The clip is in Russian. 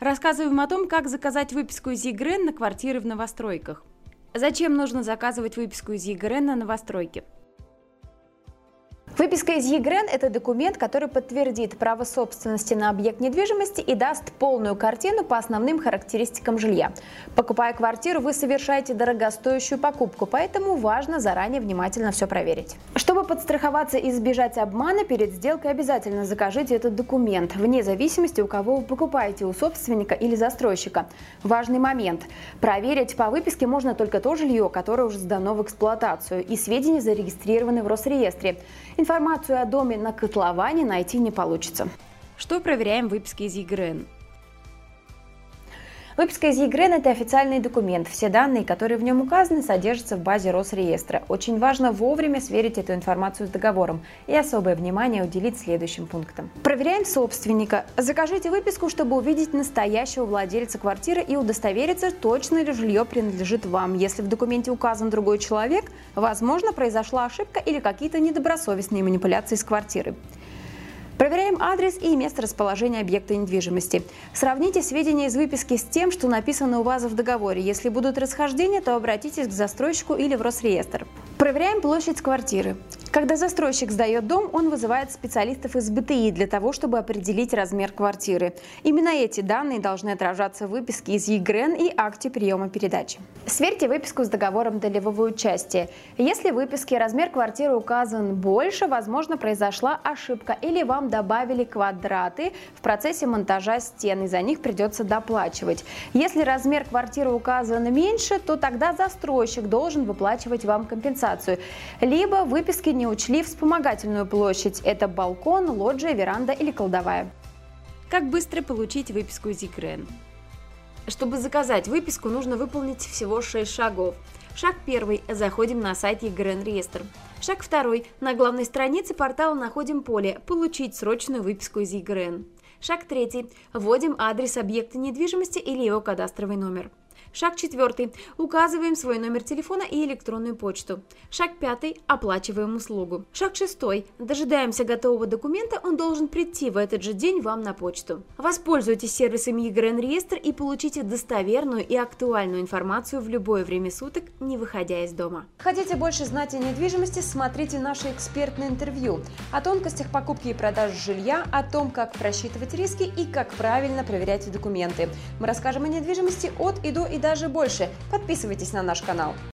Рассказываем о том, как заказать выписку из ЕГРН на квартиры в новостройках. Зачем нужно заказывать выписку из ЕГРН на новостройке? Выписка из ЕГРН – это документ, который подтвердит право собственности на объект недвижимости и даст полную картину по основным характеристикам жилья. Покупая квартиру, вы совершаете дорогостоящую покупку, поэтому важно заранее внимательно все проверить. Чтобы подстраховаться и избежать обмана, перед сделкой обязательно закажите этот документ, вне зависимости, у кого вы покупаете, у собственника или застройщика. Важный момент – проверить по выписке можно только то жилье, которое уже сдано в эксплуатацию, и сведения зарегистрированы в Росреестре. Информацию о доме на котловане найти не получится. Что проверяем в выписке из ЕГРН? Выписка из ЕГРН – это официальный документ. Все данные, которые в нем указаны, содержатся в базе Росреестра. Очень важно вовремя сверить эту информацию с договором и особое внимание уделить следующим пунктам. Проверяем собственника. Закажите выписку, чтобы увидеть настоящего владельца квартиры и удостовериться, точно ли жилье принадлежит вам. Если в документе указан другой человек, возможно, произошла ошибка или какие-то недобросовестные манипуляции с квартиры. Проверяем адрес и место расположения объекта недвижимости. Сравните сведения из выписки с тем, что написано у вас в договоре. Если будут расхождения, то обратитесь к застройщику или в Росреестр. Проверяем площадь квартиры. Когда застройщик сдает дом, он вызывает специалистов из БТИ для того, чтобы определить размер квартиры. Именно эти данные должны отражаться в выписке из ЕГРН и акте приема передачи. Сверьте выписку с договором долевого участия. Если в выписке размер квартиры указан больше, возможно, произошла ошибка или вам добавили квадраты в процессе монтажа стен, и за них придется доплачивать. Если размер квартиры указан меньше, то тогда застройщик должен выплачивать вам компенсацию. Либо в выписке не учли вспомогательную площадь. Это балкон, лоджия, веранда или кладовая. Как быстро получить выписку из ЕГРН? Чтобы заказать выписку, нужно выполнить всего 6 шагов. Шаг первый. Заходим на сайт ЕГРН реестр. Шаг второй. На главной странице портала находим поле «Получить срочную выписку из ЕГРН». Шаг третий. Вводим адрес объекта недвижимости или его кадастровый номер. Шаг четвертый. Указываем свой номер телефона и электронную почту. Шаг пятый. Оплачиваем услугу. Шаг шестой. Дожидаемся готового документа, он должен прийти в этот же день вам на почту. Воспользуйтесь сервисом ЕГРН Реестр и получите достоверную и актуальную информацию в любое время суток, не выходя из дома. Хотите больше знать о недвижимости, смотрите наше экспертное интервью о тонкостях покупки и продажи жилья, о том, как просчитывать риски и как правильно проверять документы. Мы расскажем о недвижимости от и до и даже больше. Подписывайтесь на наш канал.